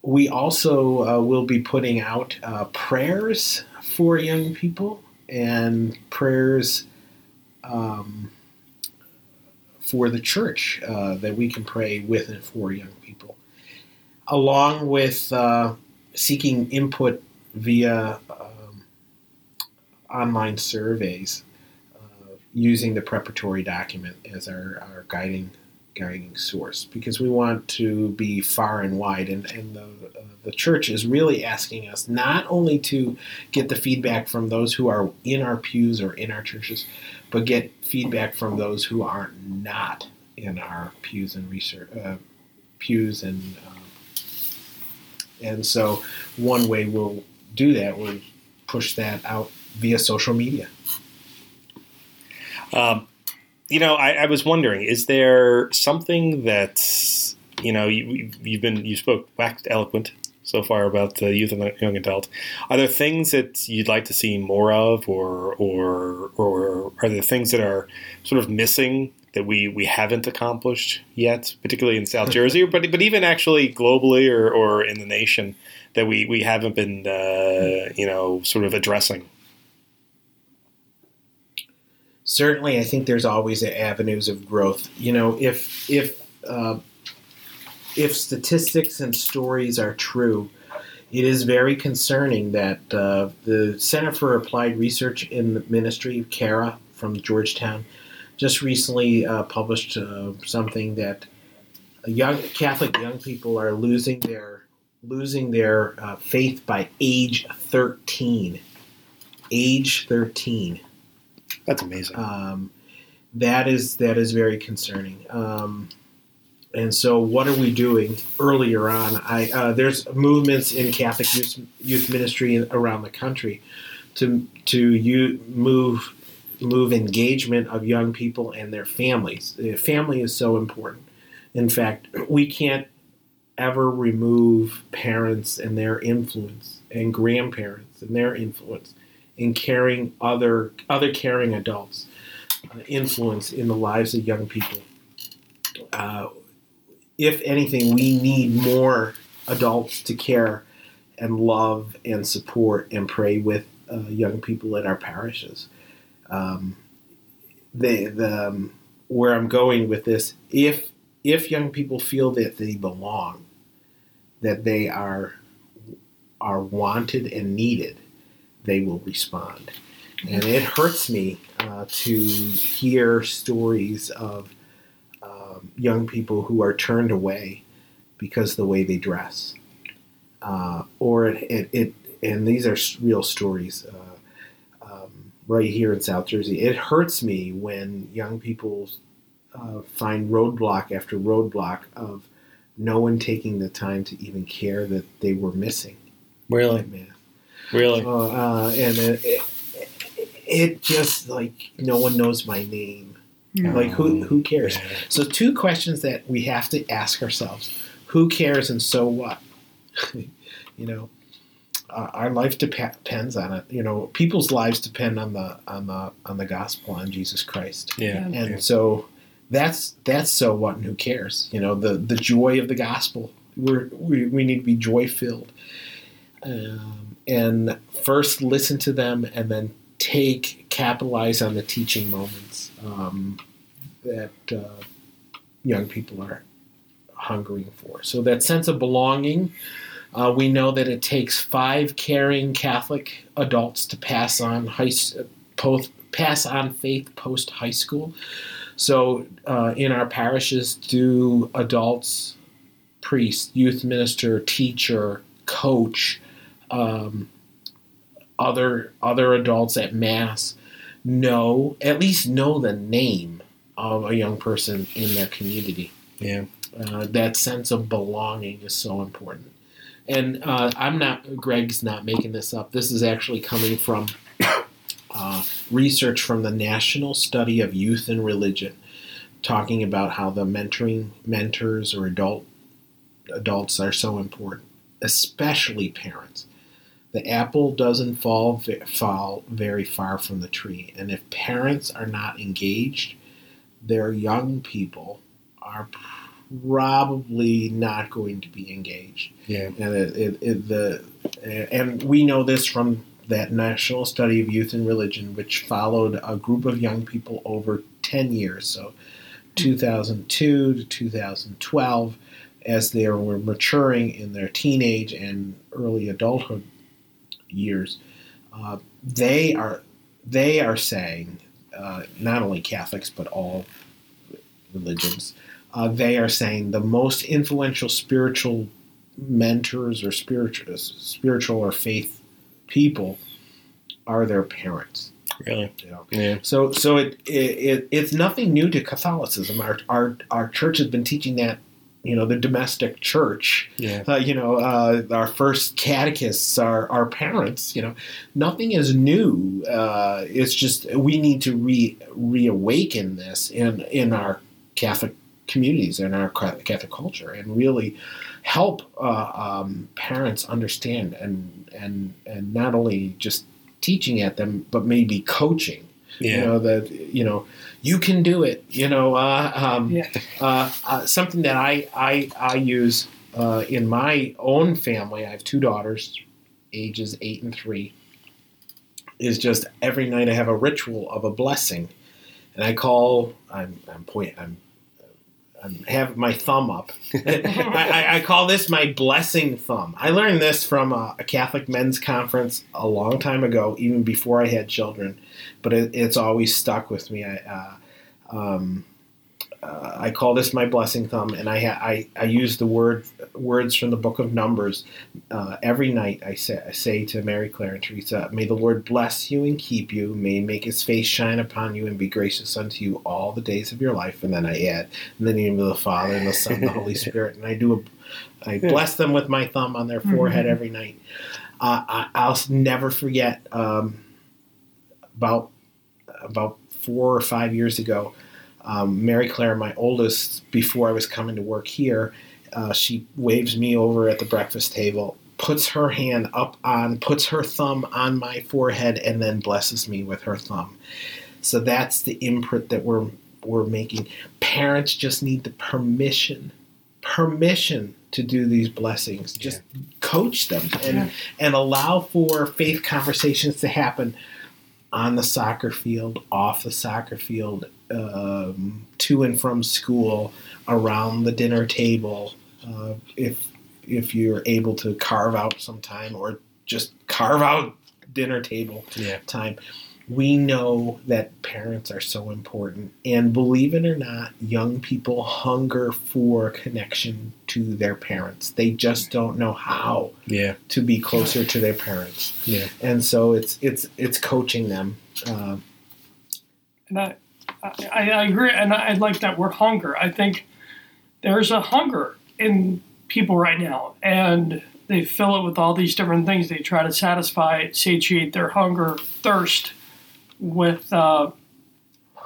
We also uh, will be putting out uh, prayers for young people and prayers um, for the church uh, that we can pray with and for young people, along with uh, seeking input via um, online surveys uh, using the preparatory document as our, our guiding guiding source because we want to be far and wide and, and the, uh, the church is really asking us not only to get the feedback from those who are in our pews or in our churches but get feedback from those who are not in our pews and research uh, pews and um, and so one way we'll do that we'll push that out via social media. Um, you know, I, I was wondering, is there something that you know you, you've been you spoke waxed eloquent so far about the youth and the young adult. Are there things that you'd like to see more of, or or or are there things that are sort of missing that we, we haven't accomplished yet, particularly in South [laughs] Jersey, but but even actually globally or, or in the nation that we, we haven't been uh, you know sort of addressing. Certainly, I think there's always avenues of growth. You know, if if uh, if statistics and stories are true, it is very concerning that uh, the Center for Applied Research in the Ministry, CARA, from Georgetown, just recently uh, published uh, something that young Catholic young people are losing their losing their uh, faith by age 13. Age 13. That's amazing. Um, that is that is very concerning. Um, and so, what are we doing earlier on? I uh, there's movements in Catholic youth, youth ministry around the country to to you, move move engagement of young people and their families. The family is so important. In fact, we can't ever remove parents and their influence and grandparents and their influence in caring other other caring adults uh, influence in the lives of young people. Uh, if anything, we need more adults to care and love and support and pray with uh, young people in our parishes. Um, the, the um, where I'm going with this, if if young people feel that they belong, that they are are wanted and needed, they will respond. And it hurts me uh, to hear stories of um, young people who are turned away because the way they dress, uh, or it, it, it, and these are real stories. Uh, um, right here in South Jersey, it hurts me when young people uh, find roadblock after roadblock of no one taking the time to even care that they were missing. Really, man. Really, uh, uh, and it, it, it, just like no one knows my name. Yeah. Like who who cares? Yeah. So two questions that we have to ask ourselves: Who cares, and so what? [laughs] you know, uh, our life dep- depends on it. You know, people's lives depend on the on the on the gospel on Jesus Christ. yeah, Yeah. And yeah. so that's that's so what and who cares? You know, the the joy of the gospel. We're, we we need to be joy filled. Um, and first listen to them, and then take capitalize on the teaching moments um, that uh, young people are hungering for. So that sense of belonging. Uh, we know that it takes five caring Catholic adults to pass on high post pass on faith post high school. So uh, in our parishes, do adults, priest, youth minister, teacher, coach, um, other other adults at mass know at least know the name of a young person in their community. yeah. Uh, that sense of belonging is so important. And uh, I'm not, Greg's not making this up. This is actually coming from [coughs] uh, research from the National Study of Youth and Religion, talking about how the mentoring mentors or adult adults are so important, especially parents. The apple doesn't fall fall very far from the tree, and if parents are not engaged, their young people are probably not going to be engaged. Yeah. And it, it, it, the and we know this from that national study of youth and religion, which followed a group of young people over ten years, so 2002 to 2012, as they were maturing in their teenage and early adulthood years. Uh, they are they are saying uh, not only Catholics but all religions. Uh, they are saying the most influential spiritual mentors or spiritual spiritual or faith people are their parents. Really, You know? yeah, So so it, it, it it's nothing new to Catholicism. Our our our church has been teaching that. You know the domestic church. yeah, Uh, you know uh, our first catechists are our parents. You know nothing is new. Uh, it's just we need to re reawaken this in in our Catholic communities and our Catholic culture, and really help uh, um, parents understand and and and not only just teaching at them, but maybe coaching. Yeah. You know that you know you can do it. You know, uh, um, Yeah. uh, uh, something that I I I use uh, in my own family. I have two daughters, ages eight and three. Is just every night I have a ritual of a blessing, and I call I'm I'm point I'm. I'm have my thumb up. [laughs] I, I, I call this my blessing thumb. I learned this from a, a Catholic men's conference a long time ago, even before I had children. But it, it's always stuck with me. I, uh, um, uh, I call this my blessing thumb, and I, ha- I I use the word words from the Book of Numbers uh, every night. I say I say to Mary Claire and Teresa, "May the Lord bless you and keep you. May He make His face shine upon you and be gracious unto you all the days of your life." And then I add, "In the name of the Father and the Son and the Holy [laughs] Spirit." And I do a, I bless them with my thumb on their forehead Mhm. every night. Uh, I, I'll never forget um, about about four or five years ago. Um, Mary Claire, my oldest, before I was coming to work here, uh, she waves me over at the breakfast table, puts her hand up on, puts her thumb on my forehead, and then blesses me with her thumb. So that's the imprint that we're we're making. Parents just need the permission, permission to do these blessings. Just coach them and Yeah. and allow for faith conversations to happen on the soccer field, off the soccer field, um, to and from school, around the dinner table. Uh, if if you're able to carve out some time, or just carve out dinner table Yeah. time. We know that parents are so important, and believe it or not, young people hunger for connection to their parents. They just don't know how Yeah. to be closer to their parents Yeah. and so it's it's it's coaching them. Uh, And I, I, I agree, and I, I like that word hunger. I think there's a hunger in people right now, and they fill it with all these different things. They try to satisfy, satiate their hunger, thirst with uh,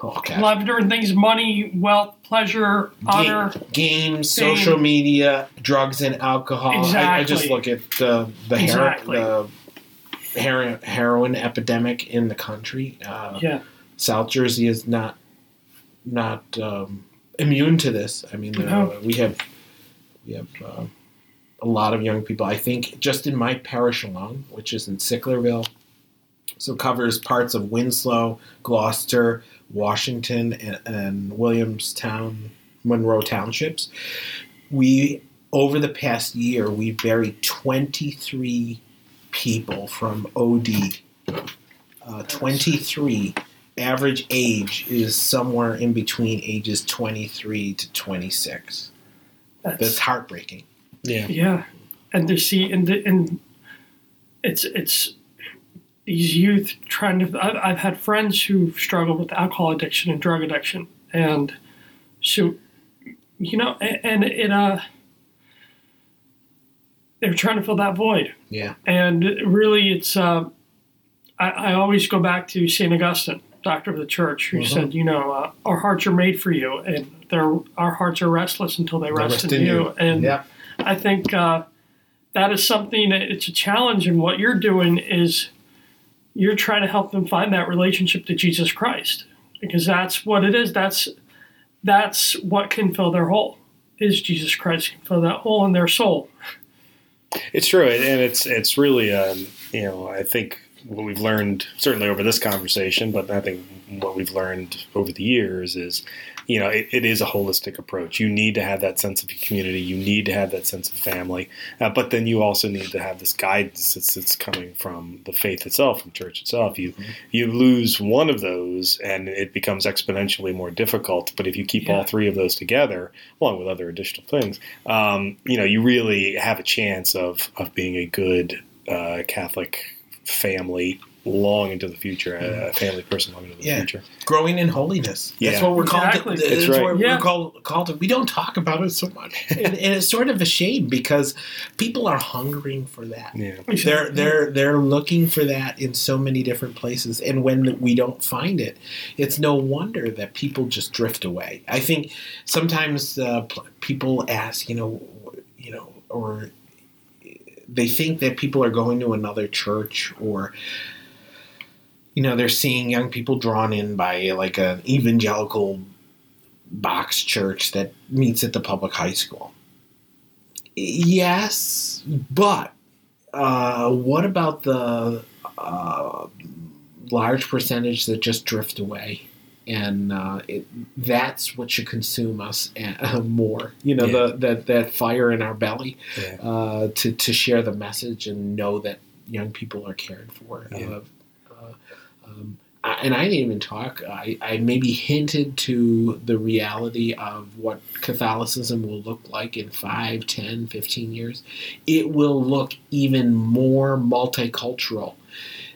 oh a lot of different things: money, wealth, pleasure, honor. games, Fame. social media, drugs and alcohol. I, I just look at the the, hero- Exactly. the hero- heroin epidemic in the country. Uh, Yeah, South Jersey is not not um, immune to this. I mean, uh, we have we have uh, a lot of young people. I think just in my parish alone, which is in Sicklerville, so covers parts of Winslow, Gloucester, Washington, and, and Williamstown, Monroe townships. We over the past year we buried twenty three people from OD. Uh, twenty three average age is somewhere in between ages 23 to 26. that's, That's heartbreaking. Yeah. yeah, and to see and the, and it's it's these youth trying to. I've, I've had friends who struggle with alcohol addiction and drug addiction, and so you know, and, and it uh, they're trying to fill that void, Yeah. and really, it's uh, I, I always go back to Saint Augustine, doctor of the church, who Mhm. said, you know, uh, our hearts are made for you, and our hearts are restless until they rest, in, you. And Yep. I think uh, that is something that it's a challenge, and what you're doing is you're trying to help them find that relationship to Jesus Christ, because that's what it is. That's that's what can fill their hole. Is Jesus Christ can fill that hole in their soul? It's true, and it's it's really um, you know I think what we've learned certainly over this conversation, but I think what we've learned over the years is you know it, it is a holistic approach. You need to have that sense of community. You need to have that sense of family, uh, but then you also need to have this guidance that's, that's coming from the faith itself, from church itself. You you lose one of those, and it becomes exponentially more difficult. But if you keep all three of those together, along with other additional things, um, you know, you really have a chance of of being a good uh, Catholic family long into the future, a family person long into the Yeah. future. Growing in holiness. That's what we're called. Exactly. To, that's That's right. what Yeah. we're called, called to. We don't talk about it so much, [laughs] and, and it's sort of a shame because people are hungering for that. Yeah, They're they're they're looking for that in so many different places, and when we don't find it, it's no wonder that people just drift away. I think sometimes uh, people ask, you know, you know, or they think that people are going to another church or you know, they're seeing young people drawn in by like an evangelical box church that meets at the public high school. Yes, but uh, what about the uh, large percentage that just drift away? And uh, it, that's what should consume us uh, [laughs] more. You know, Yeah. the, that that fire in our belly Yeah. uh, to to share the message and know that young people are cared for. Yeah. Uh, uh, um, I, and I didn't even talk. I, I maybe hinted to the reality of what Catholicism will look like in 5, 10, 15 years. It will look even more multicultural,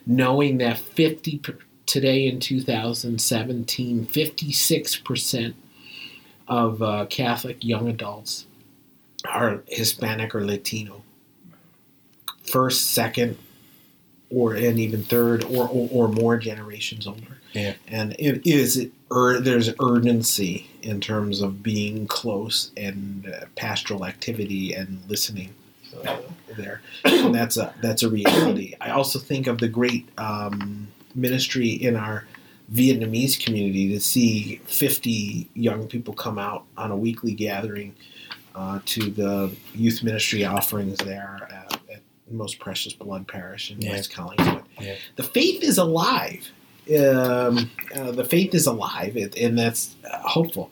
knowing that 50 per, today in 2017, 56% of uh, Catholic young adults are Hispanic or Latino. First, second, or and even third or, or, or more generations older. Yeah. And it is ur- there's urgency in terms of being close and uh, pastoral activity and listening uh, there, and that's a that's a reality. I also think of the great um, ministry in our Vietnamese community to see 50 young people come out on a weekly gathering uh, to the youth ministry offerings there at, at Most Precious Blood Parish in Yeah. West Collingswood. Yeah. The faith is alive. Um, uh, the faith is alive, and that's uh, hopeful.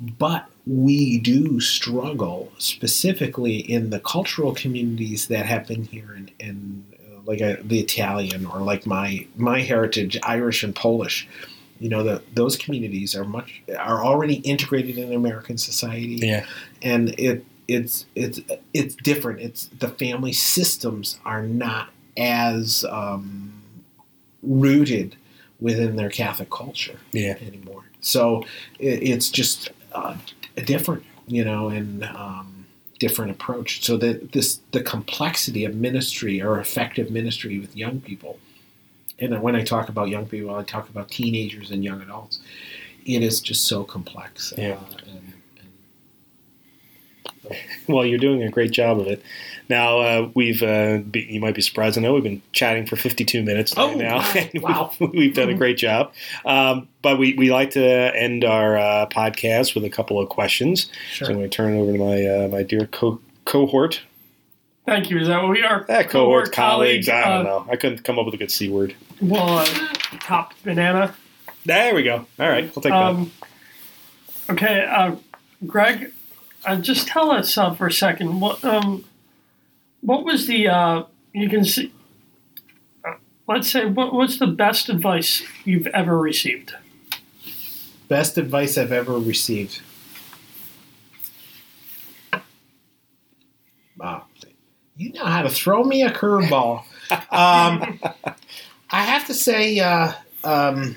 But we do struggle specifically in the cultural communities that have been here uh, like uh, the Italian or like my my heritage, Irish and Polish. You know, the, those communities are much are already integrated in American society Yeah. and it it's it's it's different. It's the family systems are not as um, rooted within their Catholic culture Yeah. anymore. So it, it's just uh, different, you know, and um, different approach. So that this the complexity of ministry or effective ministry with young people, and when I talk about young people, I talk about teenagers and young adults. It is just so complex. Yeah. Uh, and, and [laughs] Well, you're doing a great job of it. Now uh, we've uh, be, you might be surprised to know we've been chatting for 52 minutes Oh, now. wow. and we've, [laughs] we've done a great job. Um, but we, we like to end our uh, podcast with a couple of questions. Sure. So I'm going to turn it over to my uh, my dear co- cohort. Thank you. Is that what we are? Eh, cohort, colleagues. I don't know. I couldn't come up with a good c word. Well, uh, top banana. There we go. All right, we'll take that. Um, okay, uh, Greg, uh, just tell us uh, for a second what um, what was the uh, you can see. Uh, let's say what what's the best advice you've ever received? Best advice I've ever received. Wow. You know how to throw me a curveball. [laughs] um, I have to say, uh, um,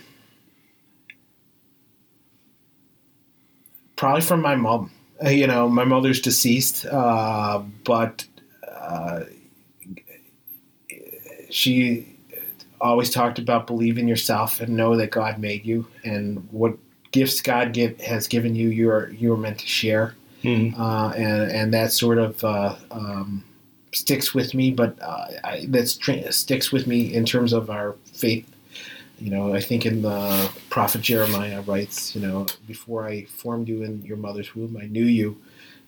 probably from my mom. Uh, you know, my mother's deceased, uh, but uh, she always talked about believe in yourself and know that God made you and what gifts God give, has given you, you're you're meant to share, Mhm. uh, and and that sort of uh, um, sticks with me. But uh, I, that's tra- sticks with me in terms of our faith. You know, I think in the prophet Jeremiah writes, you know, before I formed you in your mother's womb, I knew you,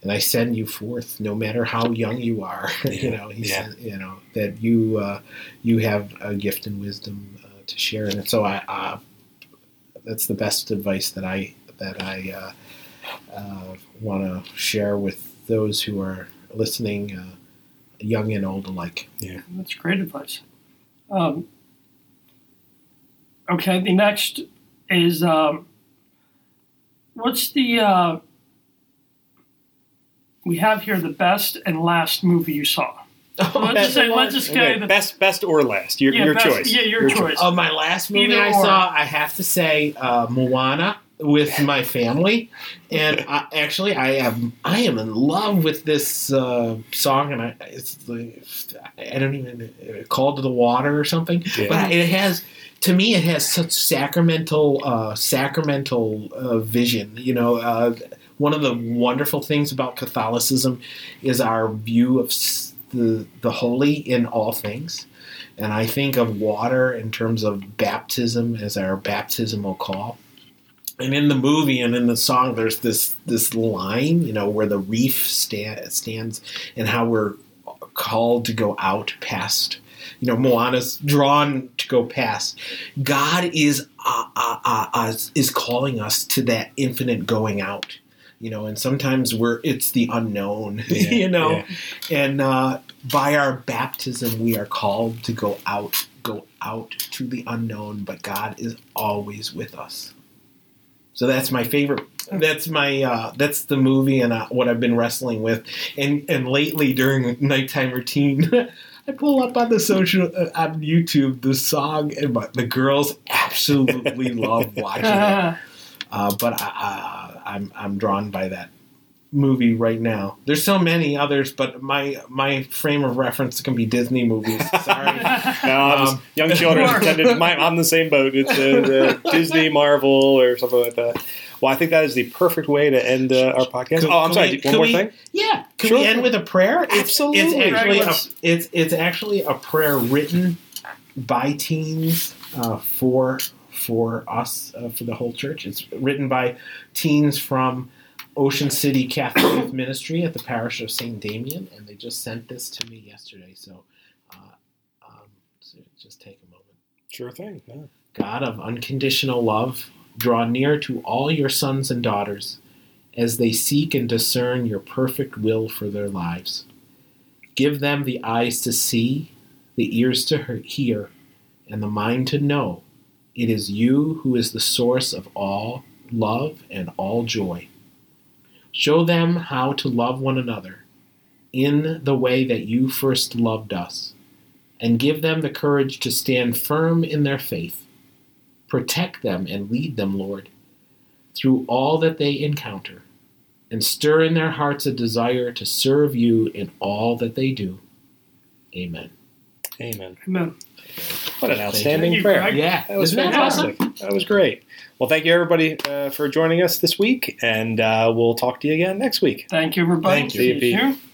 and I send you forth, no matter how young you are. [laughs] you know, he Yeah. said, you know that you uh, you have a gift and wisdom uh, to share, and so I. Uh, that's the best advice that I that I uh, uh, want to share with those who are listening, uh, young and old alike. Yeah, that's great advice. Um, okay, the next is um, what's the uh, we have here the best and last movie you saw. [laughs] Oh, Let's just say, let's just Okay, say the best best or last. Your, Yeah, your best- choice. yeah, your choice. Oh, my last movie Either I or. saw, I have to say, uh, Moana with my family, and I, actually, I am I am in love with this uh, song, and I it's the I don't even called to the water or something, Yeah. but it has. To me, it has such sacramental, uh, sacramental uh, vision. You know, uh, one of the wonderful things about Catholicism is our view of the the holy in all things and I think of water in terms of baptism as our baptismal call. And in the movie and in the song, there's this this line, you know, where the reef sta- stands, and how we're called to go out past. You know, Moana's drawn to go past. God is uh, uh, uh, uh, is calling us to that infinite going out. You know, and sometimes we're it's the unknown. [laughs] Yeah, you know, yeah. and uh, by our baptism, we are called to go out, go out to the unknown. But God is always with us. So that's my favorite. That's my uh, that's the movie and uh, what I've been wrestling with. And and lately during nighttime routine, [laughs] I pull up on the social uh, on YouTube the song, and my, the girls absolutely love watching it. [laughs] Uh, but I, I, I'm I'm drawn by that movie right now. There's so many others, but my my frame of reference can be Disney movies. [laughs] Sorry. No, I'm just- Um, young children [laughs] Sure. intended. My, I'm the same boat. It's uh, the [laughs] Disney, Marvel, or something like that. Well, I think that is the perfect way to end uh, our podcast. Can- oh, I'm sorry. we- one more we- thing. Yeah, can Sure. we end with a prayer? It's, Absolutely. It's actually, a, it's, it's actually a prayer written by teens uh, for for us uh, for the whole church. It's written by teens from Ocean City Catholic Youth Ministry at the parish of Saint Damien, and they just sent this to me yesterday. So, uh, um, so just take a moment. Sure thing. Yeah. God of unconditional love, draw near to all your sons and daughters as they seek and discern your perfect will for their lives. Give them the eyes to see, the ears to hear, and the mind to know it is you who is the source of all love and all joy. Show them how to love one another in the way that you first loved us, and give them the courage to stand firm in their faith. Protect them and lead them, Lord, through all that they encounter, and stir in their hearts a desire to serve you in all that they do. Amen. Amen. Amen. What an outstanding you, prayer. Greg. Yeah, That was isn't that awesome? fantastic. That was great. Well, thank you everybody uh, for joining us this week, and uh, we'll talk to you again next week. Thank you, everybody. Thank you. See See you, Pete. soon.